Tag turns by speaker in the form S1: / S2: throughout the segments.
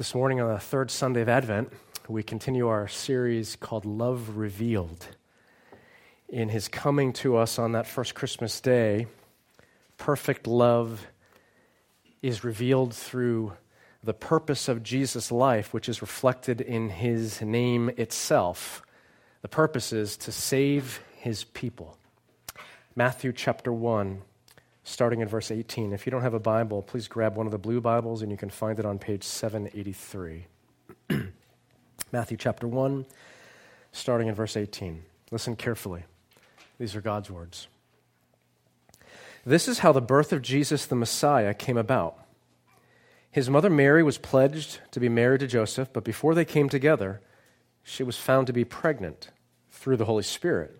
S1: This morning, on the third Sunday of Advent, we continue our series called Love Revealed. In his coming to us on that first Christmas day, perfect love is revealed through the purpose of Jesus' life, which is reflected in his name itself. The purpose is to save his people. Matthew chapter 1, starting in verse 18. If you don't have a Bible, please grab one of the blue Bibles and you can find it on page 783. Matthew chapter 1, starting in verse 18. Listen carefully. These are God's words. This is how the birth of Jesus the Messiah came about. His mother Mary was pledged to be married to Joseph, but before they came together, she was found to be pregnant through the Holy Spirit.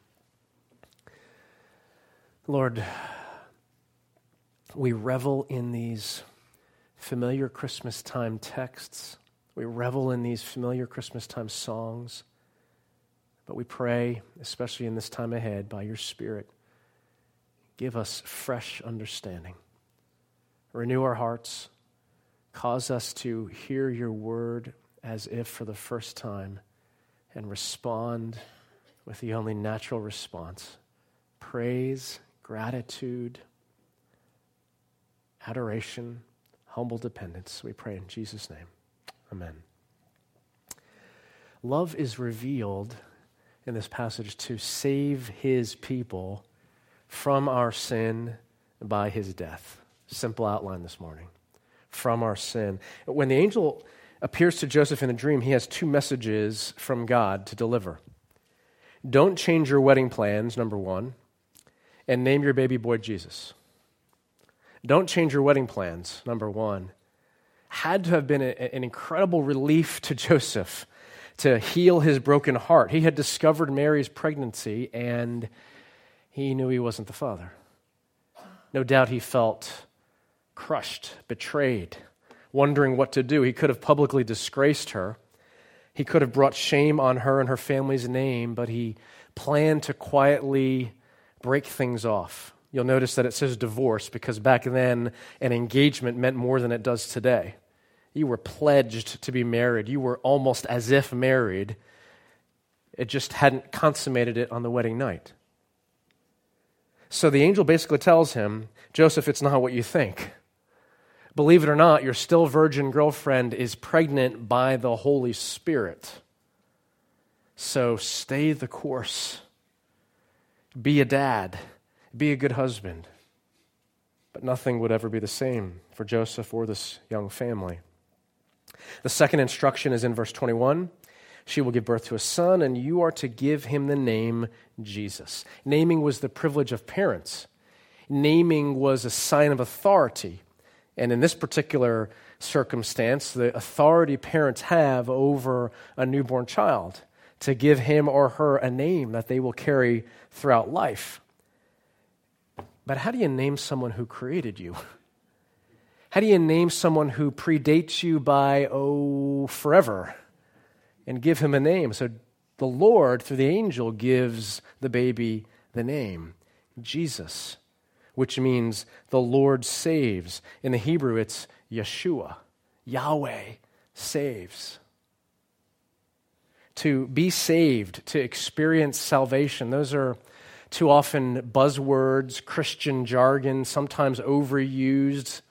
S1: Lord, we revel in these familiar Christmas time texts. We revel in these familiar Christmas time songs. But we pray, especially in this time ahead, by your Spirit, give us fresh understanding. Renew our hearts. Cause us to hear your word as if for the first time and respond with the only natural response praise gratitude, adoration, humble dependence. We pray in Jesus' name. Amen. Love is revealed in this passage to save his people from our sin by his death. Simple outline this morning. From our sin. When the angel appears to Joseph in a dream, he has two messages from God to deliver. Don't change your wedding plans, number one and name your baby boy Jesus. Don't change your wedding plans, number one. Had to have been a, an incredible relief to Joseph to heal his broken heart. He had discovered Mary's pregnancy and he knew he wasn't the father. No doubt he felt crushed, betrayed, wondering what to do. He could have publicly disgraced her. He could have brought shame on her and her family's name, but he planned to quietly break things off. You'll notice that it says divorce because back then an engagement meant more than it does today. You were pledged to be married, you were almost as if married. It just hadn't consummated it on the wedding night. So the angel basically tells him, Joseph, it's not what you think. Believe it or not, your still virgin girlfriend is pregnant by the Holy Spirit. So stay the course. Be a dad, be a good husband. But nothing would ever be the same for Joseph or this young family. The second instruction is in verse 21. She will give birth to a son, and you are to give him the name Jesus. Naming was the privilege of parents, naming was a sign of authority. And in this particular circumstance, the authority parents have over a newborn child to give him or her a name that they will carry throughout life. But how do you name someone who created you? How do you name someone who predates you by, oh, forever and give him a name? So the Lord, through the angel, gives the baby the name Jesus, which means the Lord saves. In the Hebrew, it's Yeshua. Yahweh saves to be saved, to experience salvation. Those are too often buzzwords, Christian jargon, sometimes overused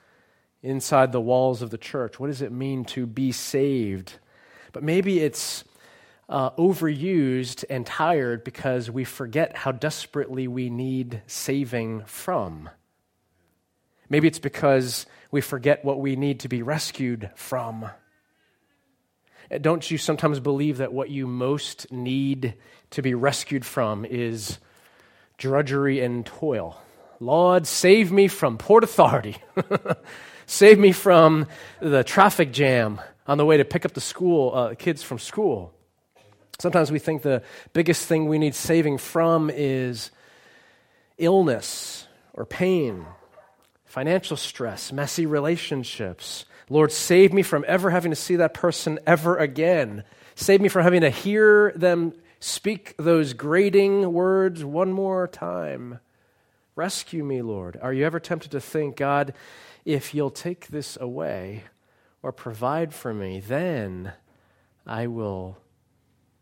S1: inside the walls of the church. What does it mean to be saved? But maybe it's uh, overused and tired because we forget how desperately we need saving from. Maybe it's because we forget what we need to be rescued from. Don't you sometimes believe that what you most need to be rescued from is drudgery and toil? Lord, save me from Port Authority. save me from the traffic jam on the way to pick up the school uh, kids from school. Sometimes we think the biggest thing we need saving from is illness or pain, financial stress, messy relationships. Lord, save me from ever having to see that person ever again. Save me from having to hear them speak those grating words one more time. Rescue me, Lord. Are you ever tempted to think, God, if you'll take this away or provide for me, then I will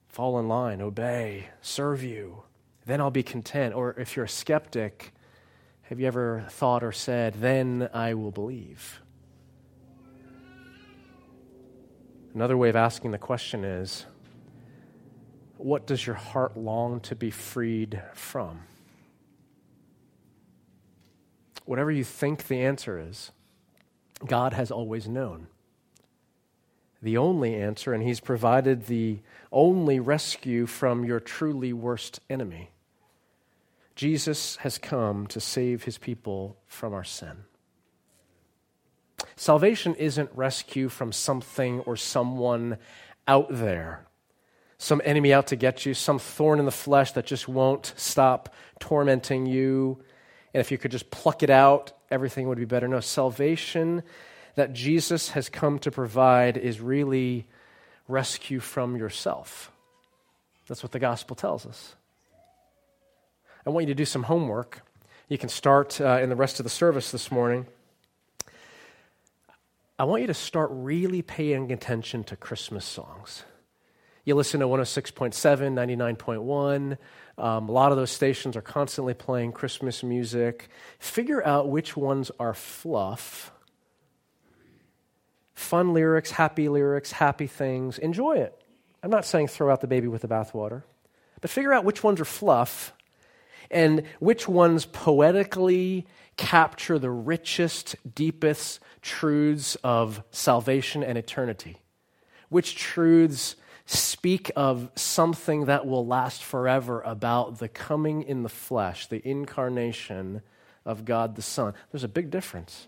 S1: fall in line, obey, serve you. Then I'll be content. Or if you're a skeptic, have you ever thought or said, then I will believe? Another way of asking the question is, what does your heart long to be freed from? Whatever you think the answer is, God has always known the only answer, and He's provided the only rescue from your truly worst enemy. Jesus has come to save His people from our sin. Salvation isn't rescue from something or someone out there, some enemy out to get you, some thorn in the flesh that just won't stop tormenting you. And if you could just pluck it out, everything would be better. No, salvation that Jesus has come to provide is really rescue from yourself. That's what the gospel tells us. I want you to do some homework. You can start uh, in the rest of the service this morning. I want you to start really paying attention to Christmas songs. You listen to 106.7, 99.1. Um, a lot of those stations are constantly playing Christmas music. Figure out which ones are fluff fun lyrics, happy lyrics, happy things. Enjoy it. I'm not saying throw out the baby with the bathwater, but figure out which ones are fluff and which ones poetically capture the richest, deepest truths of salvation and eternity. Which truths speak of something that will last forever about the coming in the flesh, the incarnation of God the Son. There's a big difference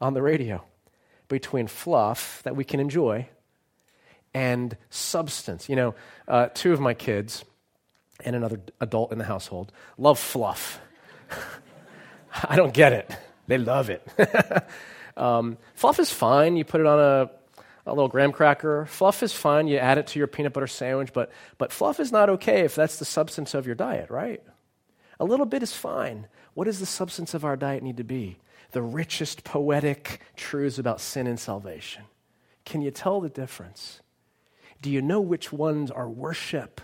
S1: on the radio between fluff that we can enjoy and substance. You know, uh, two of my kids and another adult in the household love fluff. I don't get it. They love it. um, fluff is fine. You put it on a, a little graham cracker. Fluff is fine. You add it to your peanut butter sandwich, but, but fluff is not okay if that's the substance of your diet, right? A little bit is fine. What does the substance of our diet need to be? the richest poetic truths about sin and salvation. Can you tell the difference? Do you know which ones are worship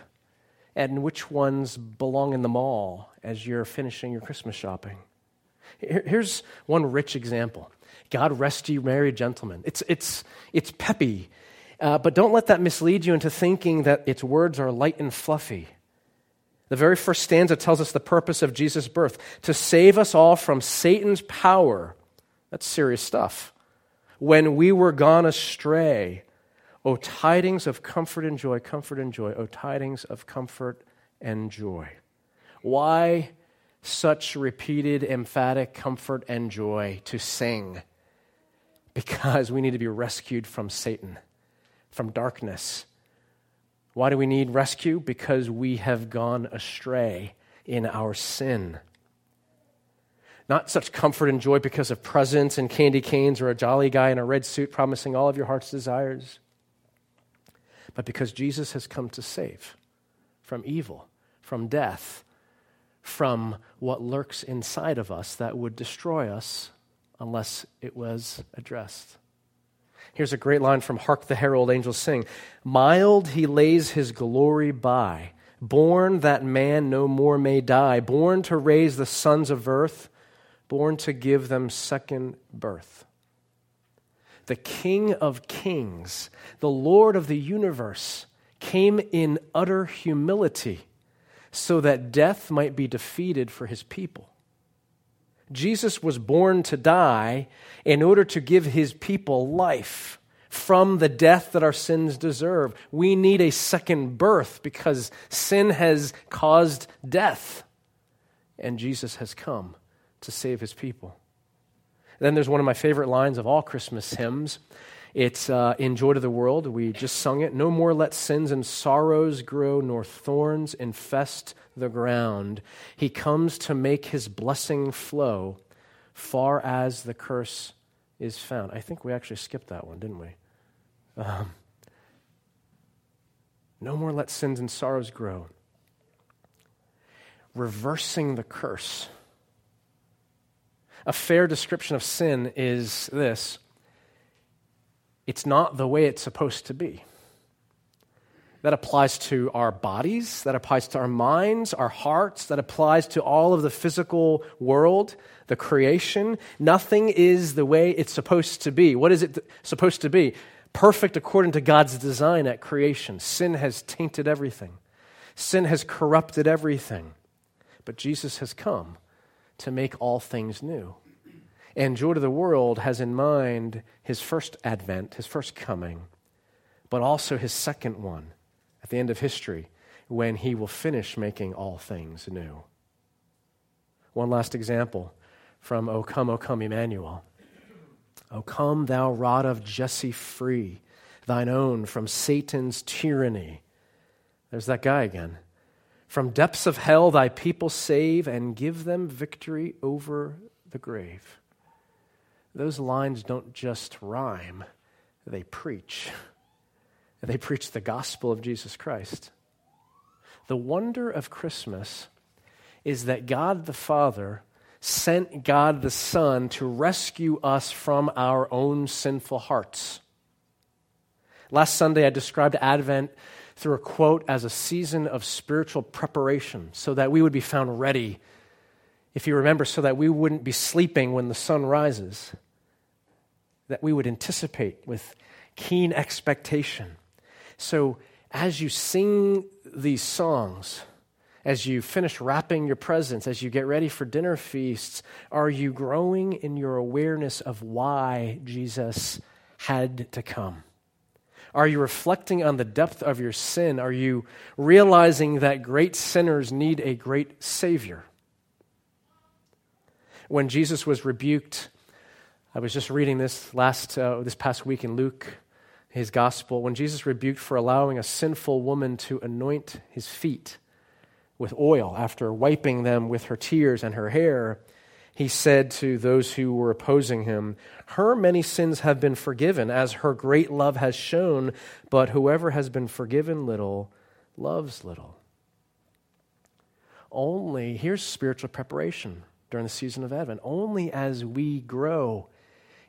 S1: and which ones belong in the mall as you're finishing your Christmas shopping? Here's one rich example God rest you, merry gentlemen. It's, it's, it's peppy, uh, but don't let that mislead you into thinking that its words are light and fluffy. The very first stanza tells us the purpose of Jesus' birth to save us all from Satan's power. That's serious stuff. When we were gone astray, O tidings of comfort and joy, comfort and joy, O tidings of comfort and joy. Why such repeated, emphatic comfort and joy to sing? Because we need to be rescued from Satan, from darkness why do we need rescue? Because we have gone astray in our sin. Not such comfort and joy because of presents and candy canes or a jolly guy in a red suit promising all of your heart's desires, but because Jesus has come to save from evil, from death, from what lurks inside of us that would destroy us unless it was addressed. Here's a great line from Hark the Herald Angels Sing Mild he lays his glory by, born that man no more may die, born to raise the sons of earth, born to give them second birth. The King of kings, the Lord of the universe, came in utter humility so that death might be defeated for his people. Jesus was born to die in order to give his people life from the death that our sins deserve. We need a second birth because sin has caused death, and Jesus has come to save his people. Then there's one of my favorite lines of all Christmas hymns. It's uh, in Joy to the World. We just sung it. No more let sins and sorrows grow, nor thorns infest the ground. He comes to make his blessing flow far as the curse is found. I think we actually skipped that one, didn't we? Um, no more let sins and sorrows grow. Reversing the curse. A fair description of sin is this it's not the way it's supposed to be. That applies to our bodies, that applies to our minds, our hearts, that applies to all of the physical world, the creation. Nothing is the way it's supposed to be. What is it supposed to be? perfect according to God's design at creation. Sin has tainted everything, sin has corrupted everything. But Jesus has come to make all things new. And Joy to the World has in mind his first advent, his first coming, but also his second one at the end of history when he will finish making all things new. One last example from O Come, O Come, Emmanuel. O come, thou rod of Jesse, free thine own from Satan's tyranny. There's that guy again. From depths of hell, thy people save and give them victory over the grave. Those lines don't just rhyme, they preach. They preach the gospel of Jesus Christ. The wonder of Christmas is that God the Father sent God the Son to rescue us from our own sinful hearts. Last Sunday, I described Advent through a quote as a season of spiritual preparation so that we would be found ready. If you remember, so that we wouldn't be sleeping when the sun rises, that we would anticipate with keen expectation. So, as you sing these songs, as you finish wrapping your presents, as you get ready for dinner feasts, are you growing in your awareness of why Jesus had to come? Are you reflecting on the depth of your sin? Are you realizing that great sinners need a great Savior? When Jesus was rebuked, I was just reading this last uh, this past week in Luke, his gospel. When Jesus rebuked for allowing a sinful woman to anoint his feet, with oil after wiping them with her tears and her hair, he said to those who were opposing him, Her many sins have been forgiven, as her great love has shown, but whoever has been forgiven little loves little. Only, here's spiritual preparation during the season of Advent. Only as we grow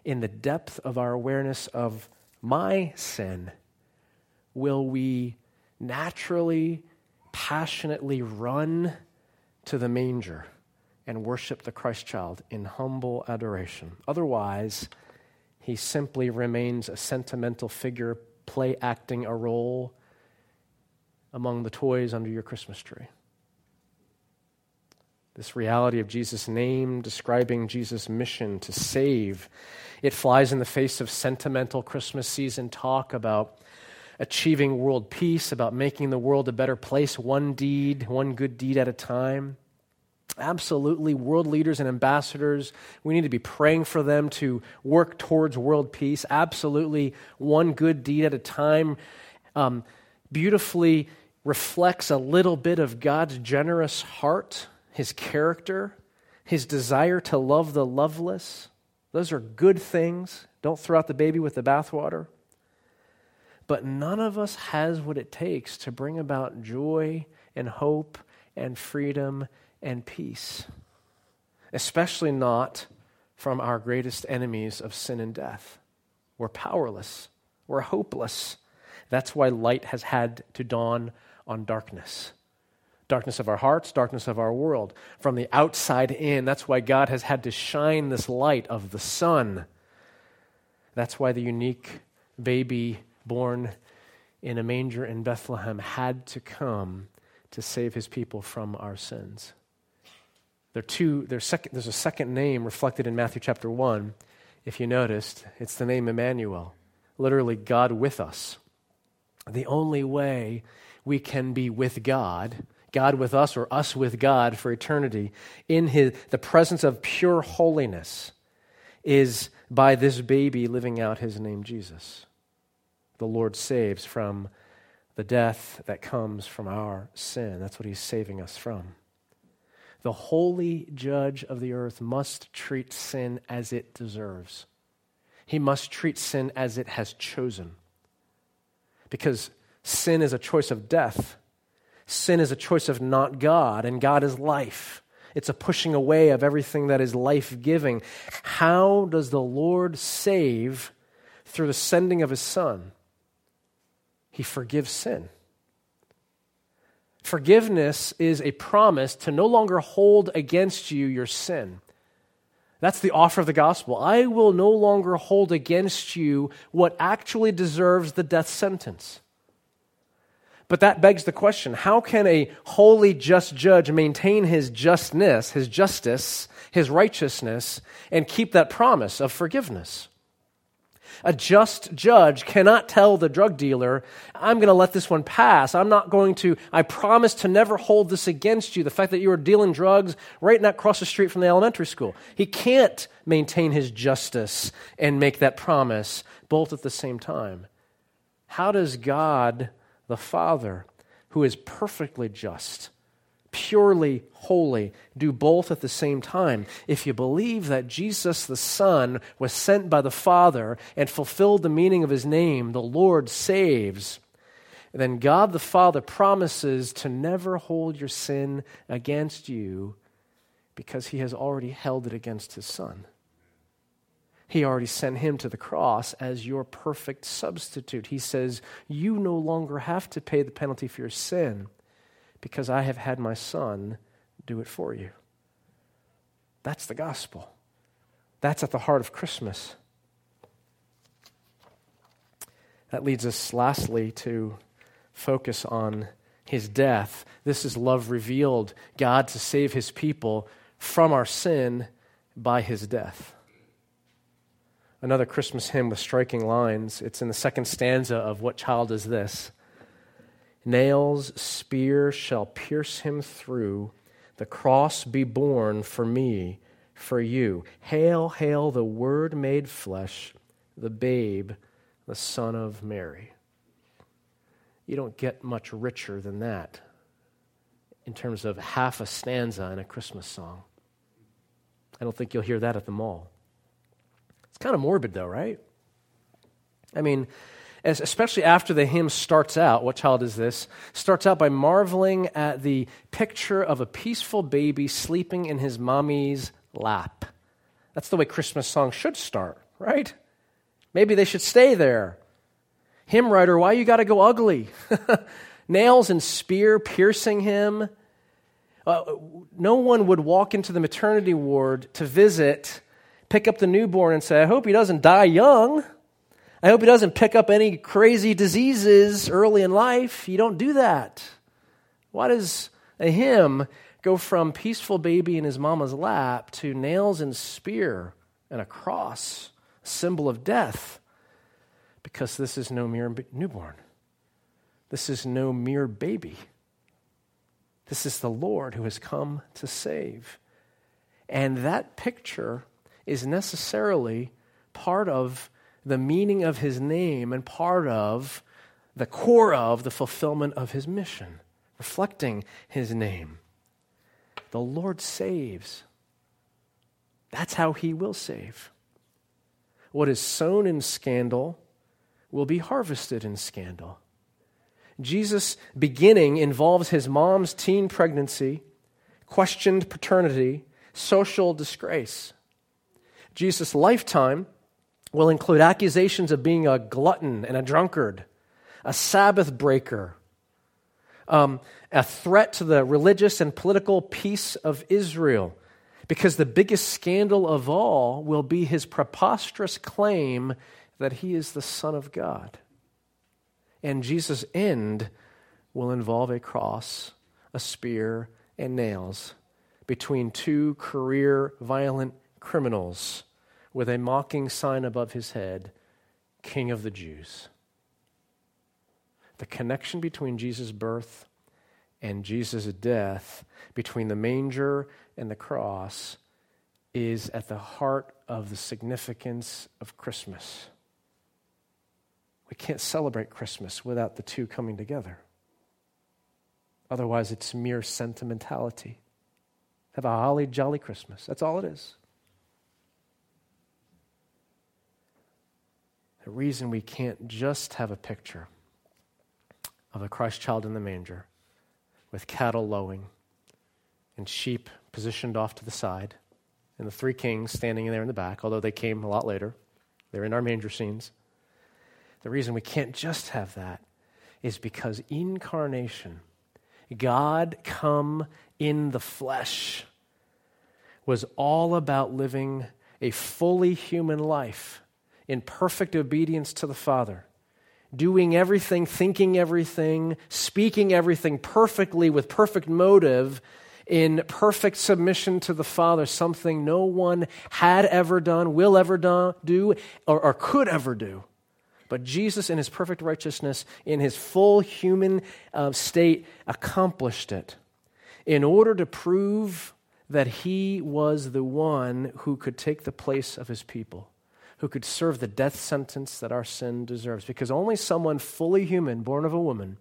S1: in the depth of our awareness of my sin will we naturally passionately run to the manger and worship the Christ child in humble adoration. Otherwise, he simply remains a sentimental figure play acting a role among the toys under your Christmas tree. This reality of Jesus' name describing Jesus' mission to save, it flies in the face of sentimental Christmas season talk about achieving world peace, about making the world a better place, one deed, one good deed at a time. Absolutely, world leaders and ambassadors, we need to be praying for them to work towards world peace. Absolutely, one good deed at a time um, beautifully reflects a little bit of God's generous heart, his character, his desire to love the loveless. Those are good things. Don't throw out the baby with the bathwater but none of us has what it takes to bring about joy and hope and freedom and peace, especially not from our greatest enemies of sin and death. We're powerless, we're hopeless. That's why light has had to dawn on darkness. Darkness of our hearts, darkness of our world. From the outside in, that's why God has had to shine this light of the sun. That's why the unique baby born in a manger in Bethlehem had to come to save his people from our sins. There two, there's, second, there's a second name reflected in Matthew chapter 1. If you noticed, it's the name Emmanuel, literally, God with us. The only way we can be with God, God with us or us with God for eternity, in his, the presence of pure holiness, is by this baby living out his name, Jesus. The Lord saves from the death that comes from our sin. That's what he's saving us from. The holy judge of the earth must treat sin as it deserves. He must treat sin as it has chosen. Because sin is a choice of death, sin is a choice of not God, and God is life. It's a pushing away of everything that is life giving. How does the Lord save through the sending of his Son? He forgives sin. Forgiveness is a promise to no longer hold against you your sin. That's the offer of the gospel. I will no longer hold against you what actually deserves the death sentence. But that begs the question how can a holy, just judge maintain his justness, his justice, his righteousness, and keep that promise of forgiveness? A just judge cannot tell the drug dealer, I'm going to let this one pass. I'm not going to, I promise to never hold this against you. The fact that you were dealing drugs right not across the street from the elementary school. He can't maintain his justice and make that promise both at the same time. How does God the Father, who is perfectly just, purely holy, do both at the same time. If you believe that Jesus the Son was sent by the Father and fulfilled the meaning of his name, the Lord saves, then God the Father promises to never hold your sin against you because he has already held it against his Son. He already sent him to the cross as your perfect substitute. He says, You no longer have to pay the penalty for your sin because I have had my son do it for you. That's the gospel. That's at the heart of Christmas. That leads us, lastly, to focus on his death. This is love revealed God to save his people from our sin by his death. Another Christmas hymn with striking lines. It's in the second stanza of What Child Is This? Nails, spear shall pierce him through. The cross be borne for me, for you. Hail, hail, the Word made flesh, the babe, the Son of Mary. You don't get much richer than that in terms of half a stanza in a Christmas song. I don't think you'll hear that at the mall. Kind of morbid, though, right? I mean, especially after the hymn starts out, what child is this? Starts out by marveling at the picture of a peaceful baby sleeping in his mommy's lap. That's the way Christmas songs should start, right? Maybe they should stay there. Hymn writer, why you got to go ugly? Nails and spear piercing him. Uh, no one would walk into the maternity ward to visit, pick up the newborn, and say, I hope he doesn't die young. I hope he doesn't pick up any crazy diseases early in life. You don't do that. Why does a hymn go from peaceful baby in his mama's lap to nails and spear and a cross, symbol of death? Because this is no mere newborn. This is no mere baby. This is the Lord who has come to save. And that picture is necessarily part of the meaning of his name and part of the core of the fulfillment of his mission, reflecting his name. The Lord saves. That's how he will save. What is sown in scandal will be harvested in scandal. Jesus' beginning involves his mom's teen pregnancy, questioned paternity, social disgrace. Jesus' lifetime will include accusations of being a glutton and a drunkard, a Sabbath breaker, um, a threat to the religious and political peace of Israel. Because the biggest scandal of all will be his preposterous claim that he is the Son of God. And Jesus' end will involve a cross, a spear, and nails between two career violent criminals with a mocking sign above his head King of the Jews. The connection between Jesus' birth and Jesus' death, between the manger and the cross, is at the heart of the significance of Christmas. We can't celebrate Christmas without the two coming together. Otherwise, it's mere sentimentality. Have a holly jolly Christmas. That's all it is. The reason we can't just have a picture of a Christ child in the manger with cattle lowing and sheep positioned off to the side and the three kings standing there in the back, although they came a lot later. They're in our manger scenes. The reason we can't just have that is because incarnation, God come in the flesh, was all about living a fully human life in perfect obedience to the Father, doing everything, thinking everything, speaking everything perfectly with perfect motive, in perfect submission to the Father, something no one had ever done, will ever do, or, or could ever do. But Jesus, in his perfect righteousness, in his full human uh, state, accomplished it in order to prove that he was the one who could take the place of his people who could serve the death sentence that our sin deserves. Because only someone fully human, born of a woman,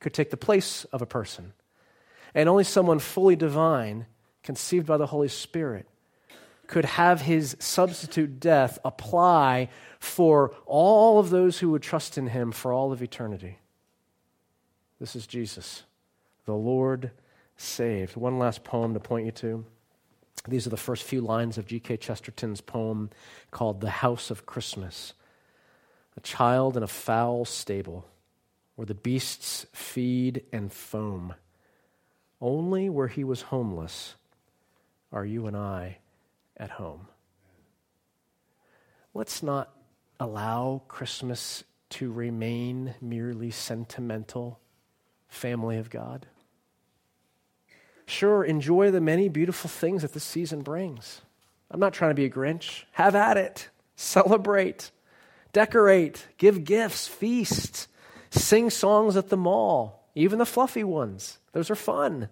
S1: could take the place of a person. And only someone fully divine, conceived by the Holy Spirit, could have his substitute death apply for all of those who would trust in him for all of eternity. This is Jesus, the Lord saved. One last poem to point you to. These are the first few lines of G.K. Chesterton's poem called The House of Christmas. A child in a foul stable where the beasts feed and foam. Only where he was homeless are you and I at home. Let's not allow Christmas to remain merely sentimental, family of God. Sure, enjoy the many beautiful things that this season brings. I'm not trying to be a Grinch. Have at it. Celebrate. Decorate. Give gifts. Feast. Sing songs at the mall, even the fluffy ones. Those are fun.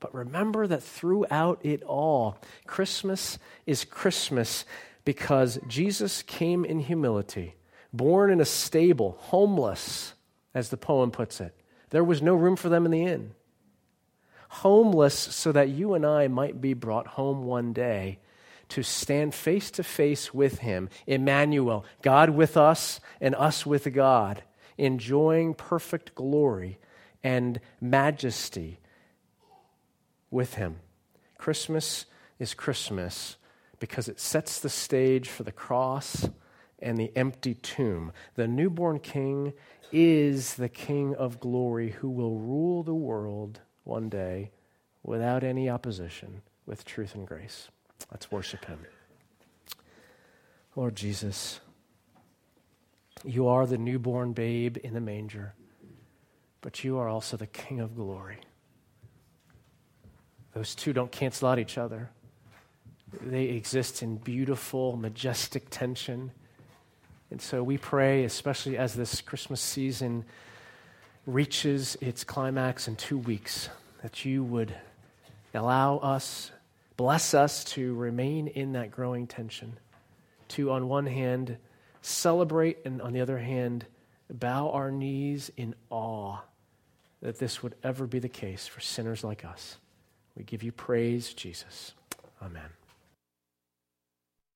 S1: But remember that throughout it all, Christmas is Christmas because Jesus came in humility, born in a stable, homeless, as the poem puts it. There was no room for them in the inn homeless so that you and I might be brought home one day to stand face to face with him, Emmanuel, God with us and us with God, enjoying perfect glory and majesty with him. Christmas is Christmas because it sets the stage for the cross and the empty tomb. The newborn king is the king of glory who will rule the world one day without any opposition with truth and grace. Let's worship him. Lord Jesus, you are the newborn babe in the manger, but you are also the King of glory. Those two don't cancel out each other. They exist in beautiful, majestic tension. And so we pray, especially as this Christmas season reaches its climax in two weeks, that you would allow us, bless us to remain in that growing tension. To, on one hand, celebrate, and on the other hand, bow our knees in awe that this would ever be the case for sinners like us. We give you praise, Jesus. Amen.